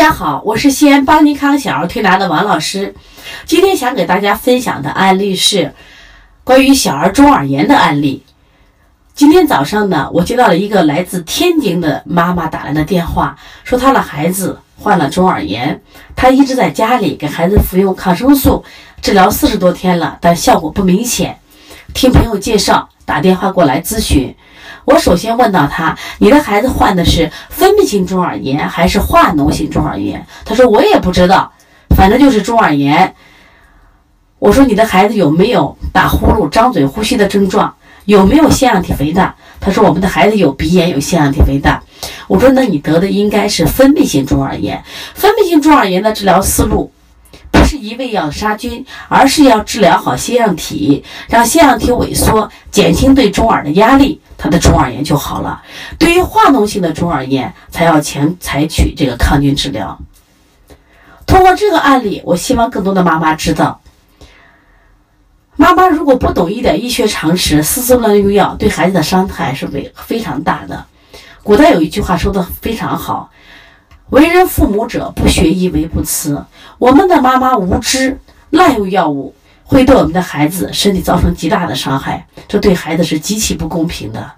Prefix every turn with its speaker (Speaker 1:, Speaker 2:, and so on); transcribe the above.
Speaker 1: 大家好，我是西安邦尼康小儿推拿的王老师。今天想给大家分享的案例是关于小儿中耳炎的案例。今天早上呢，我接到了一个来自天津的妈妈打来的电话，说她的孩子患了中耳炎，她一直在家里给孩子服用抗生素，治疗四十多天了，但效果不明显。听朋友介绍，打电话过来咨询。我首先问到他：“你的孩子患的是分泌性中耳炎还是化脓性中耳炎？”他说：“我也不知道，反正就是中耳炎。”我说：“你的孩子有没有打呼噜、张嘴呼吸的症状？有没有腺样体肥大？”他说：“我们的孩子有鼻炎，有腺样体肥大。”我说：“那你得的应该是分泌性中耳炎。分泌性中耳炎的治疗思路。”是一味药杀菌，而是要治疗好腺样体，让腺样体萎缩，减轻对中耳的压力，他的中耳炎就好了。对于化脓性的中耳炎，才要前采取这个抗菌治疗。通过这个案例，我希望更多的妈妈知道，妈妈如果不懂一点医学常识，私自乱用药，对孩子的伤害是非非常大的。古代有一句话说的非常好。为人父母者，不学医，为不慈。我们的妈妈无知，滥用药物，会对我们的孩子身体造成极大的伤害，这对孩子是极其不公平的。